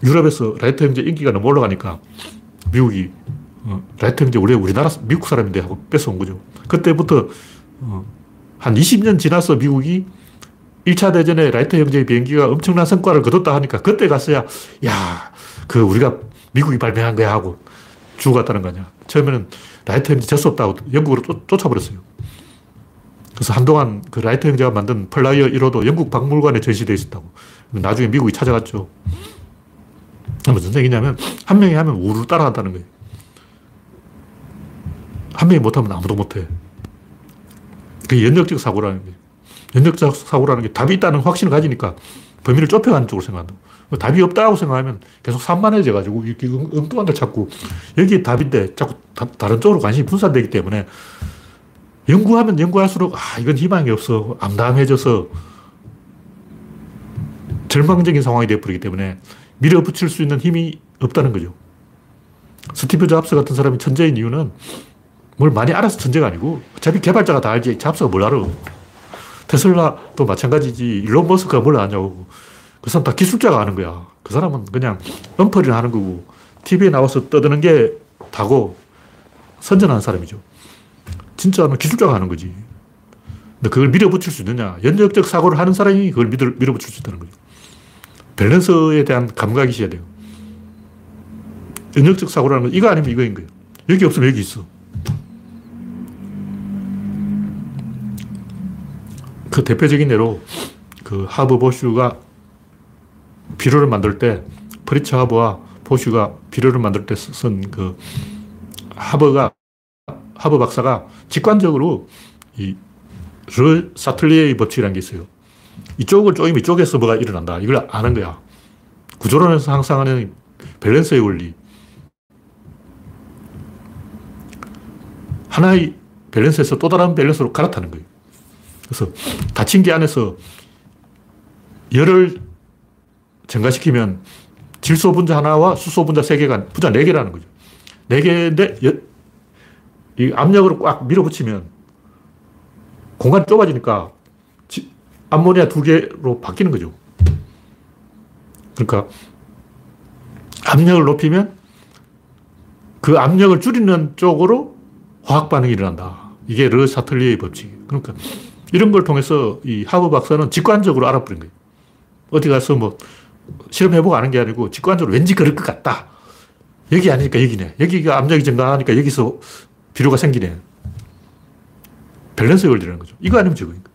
유럽에서 라이터 형제 인기가 너무 올라가니까 미국이 어, 라이터 형제 원래 우리나라 미국 사람인데 하고 뺏어온 거죠. 그때부터 어, 한 20년 지나서 미국이 1차 대전에 라이터 형제의 비행기가 엄청난 성과를 거뒀다 하니까 그때 가서야 야, 그 우리가 미국이 발명한 거야 하고 주워갔다는 거 아니야. 처음에는 라이터 형제 재수 없다고 영국으로 쫓, 쫓아버렸어요. 그래서 한동안 그 라이트 형제가 만든 플라이어 1호도 영국 박물관에 전시되어 있었다고. 나중에 미국이 찾아갔죠. 무슨 얘기냐면, 한 명이 하면 우르르 따라간다는 거예요. 한 명이 못하면 아무도 못해. 그게 연역적 사고라는 거예요. 연역적 사고라는 게 답이 있다는 확신을 가지니까 범위를 좁혀가는 쪽으로 생각한다. 뭐 답이 없다고 생각하면 계속 산만해져 가지고 이렇게 엉뚱한 걸 찾고 여기에 답인데 자꾸 다, 른 쪽으로 관심이 분산되기 때문에 연구하면 연구할수록 아, 이건 희망이 없어. 암담해져서 절망적인 상황이 되어버리기 때문에 밀어붙일 수 있는 힘이 없다는 거죠. 스티브 잡스 같은 사람이 천재인 이유는 뭘 많이 알아서 천재가 아니고 어차피 개발자가 다 알지 잡스가 뭘 알아. 테슬라도 마찬가지지 일론 머스크가 뭘 아냐고. 그 사람 다 기술자가 하는 거야. 그 사람은 그냥 엉터리를 하는 거고, TV에 나와서 떠드는 게 다고, 선전하는 사람이죠. 진짜는 기술자가 하는 거지. 근데 그걸 밀어붙일 수 있느냐. 연역적 사고를 하는 사람이 그걸 밀어, 밀어붙일 수 있다는 거죠. 밸런스에 대한 감각이 있어야 돼요. 연역적 사고라는 건 이거 아니면 이거인 거예요. 여기 없으면 여기 있어. 그 대표적인 예로 그 하버 보슈가 비료를 만들 때 프리츠 하버와 보슈가 비료를 만들 때 쓴 그 하버가 하버 박사가 직관적으로 이 르 샤틀리에의 법칙이라는 게 있어요. 이쪽을 쪼이면 이쪽에서 뭐가 일어난다. 이걸 아는 거야. 구조론에서 항상 하는 밸런스의 원리. 하나의 밸런스에서 또 다른 밸런스로 갈아타는 거예요. 그래서 닫힌 게 안에서 열을 증가시키면 질소 분자 하나와 수소 분자 세 개가 분자 네 개라는 거죠. 네 개인데 이 압력으로 꽉 밀어붙이면 공간이 좁아지니까 암모니아 두 개로 바뀌는 거죠. 그러니까 압력을 높이면 그 압력을 줄이는 쪽으로 화학 반응이 일어난다. 이게 르 사틀리의 법칙. 그러니까 이런 걸 통해서 이 하버 박사는 직관적으로 알아버린 거예요. 어디 가서 뭐 실험해보고 아는 게 아니고 직관적으로 왠지 그럴 것 같다. 여기 아니니까 여기네. 여기가 압력이 증가하니까 여기서 비료가 생기네. 밸런스 걸리라는 거죠. 이거 아니면 저거니까.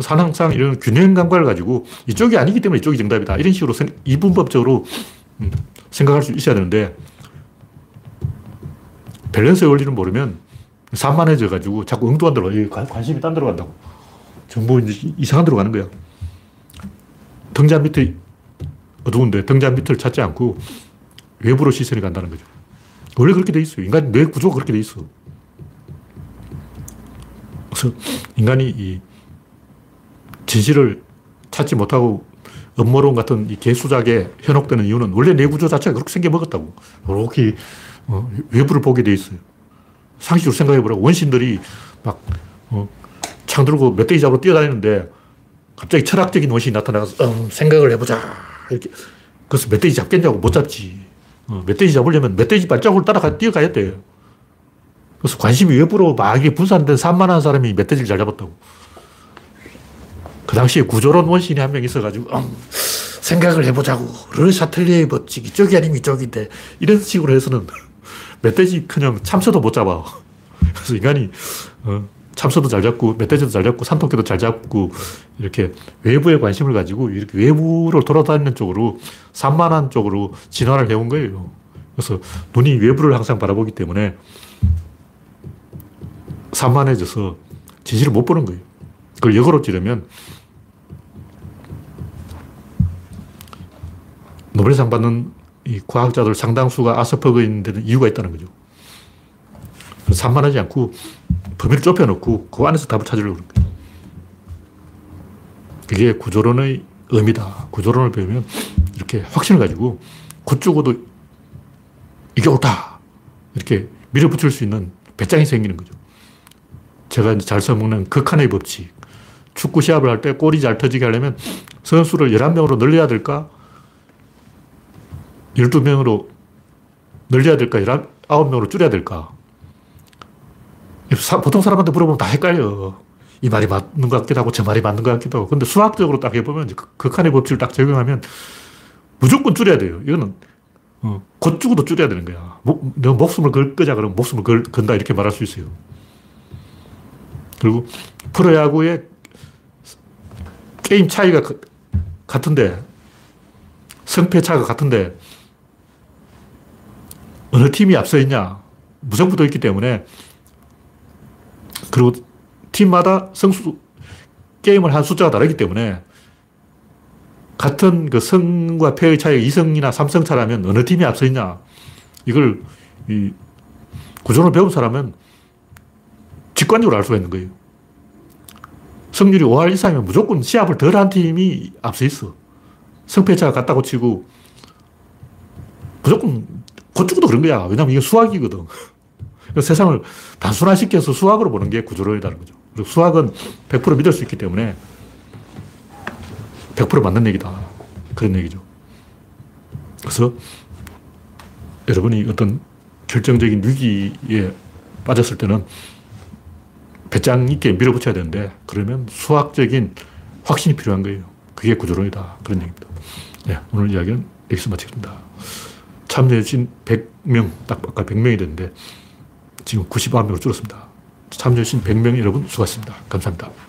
산항상 이런 균형 감각을 가지고 이쪽이 아니기 때문에 이쪽이 정답이다. 이런 식으로 이분법적으로 음, 생각할 수 있어야 되는데 밸런스의 원리를 모르면 산만해져 가지고 자꾸 엉뚱한 데로 관심이 딴 데로 간다고. 정보 이상한 데로 가는 거야. 등잔 밑에 어두운데 등잔 밑을 찾지 않고 외부로 시선이 간다는 거죠. 원래 그렇게 돼 있어요. 인간 뇌 구조가 그렇게 돼 있어. 그래서 인간이 이 진실을 찾지 못하고 음모론 같은 이 개수작에 현혹되는 이유는 원래 내 구조 자체가 그렇게 생겨 먹었다고. 이렇게 어, 외부를 보게 돼 있어요. 상식으로 생각해 보라고. 원신들이 막, 어, 창 들고 멧돼지 잡으러 뛰어다니는데 갑자기 철학적인 원신이 나타나서, 음, 생각을 해보자. 이렇게. 그래서 멧돼지 잡겠냐고 못 잡지. 어, 멧돼지 잡으려면 멧돼지 발자국을 따라가 뛰어가야 돼. 그래서 관심이 외부로 막 분산된 산만한 사람이 멧돼지를 잘 잡았다고. 그 당시에 구조론 원신이 한 명 있어가지고, 음, 생각을 해보자고. 르 샤틀리의 법칙, 이쪽이 아니면 이쪽인데, 이런 식으로 해서는 [LAUGHS] 멧돼지 그냥 참새도 못 잡아. 그래서 인간이, 어, 참새도 잘 잡고, 멧돼지도 잘 잡고, 산토끼도 잘 잡고, 이렇게 외부에 관심을 가지고, 이렇게 외부로 돌아다니는 쪽으로, 산만한 쪽으로 진화를 해온 거예요. 그래서 눈이 외부를 항상 바라보기 때문에, 산만해져서 진실을 못 보는 거예요. 그걸 역으로 찌르면 노벨상 받는 이 과학자들 상당수가 아스퍼거인 데는 이유가 있다는 거죠. 산만하지 않고 범위를 좁혀놓고 그 안에서 답을 찾으려고 그런 거예요. 그게 구조론의 의미다. 구조론을 배우면 이렇게 확신을 가지고 곧죽어도 이게 옳다. 이렇게 밀어붙일 수 있는 배짱이 생기는 거죠. 제가 잘 써먹는 극한의 법칙. 축구 시합을 할 때 골이 잘 터지게 하려면 선수를 11명으로 늘려야 될까? 12명으로 늘려야 될까? 9명으로 줄여야 될까? 보통 사람한테 물어보면 다 헷갈려. 이 말이 맞는 것 같기도 하고 저 말이 맞는 것 같기도 하고. 근데 수학적으로 딱 해보면 극한의 법칙을 딱 적용하면 무조건 줄여야 돼요. 이거는 어, 곧 죽어도 줄여야 되는 거야. 목, 너 목숨을 걸 거자 그러면 목숨을 걸, 건다 이렇게 말할 수 있어요. 그리고 프로야구의 게임 차이가 같은데 성패 차가 같은데 어느 팀이 앞서 있냐. 무승부도 있기 때문에 그리고 팀마다 성수, 게임을 한 숫자가 다르기 때문에 같은 그 성과 패의 차이가 2성이나 3성 차라면 어느 팀이 앞서 있냐. 이걸 이 구조를 배운 사람은 직관적으로 알 수가 있는 거예요. 승률이 5할 이상이면 무조건 시합을 덜 한 팀이 앞서 있어. 성패차가 같다고 치고 무조건 고축도 그런 거야. 왜냐면 이게 수학이거든. 세상을 단순화시켜서 수학으로 보는 게 구조론이라는 거죠. 그리고 수학은 100% 믿을 수 있기 때문에 100% 맞는 얘기다. 그런 얘기죠. 그래서 여러분이 어떤 결정적인 위기에 빠졌을 때는 배짱 있게 밀어붙여야 되는데 그러면 수학적인 확신이 필요한 거예요. 그게 구조론이다. 그런 얘기입니다. 네, 오늘 이야기는 여기서 마치겠습니다. 참여해주신 100명, 딱 아까 100명이 됐는데 지금 99명으로 줄었습니다. 참여해주신 100명 여러분 수고하셨습니다. 감사합니다.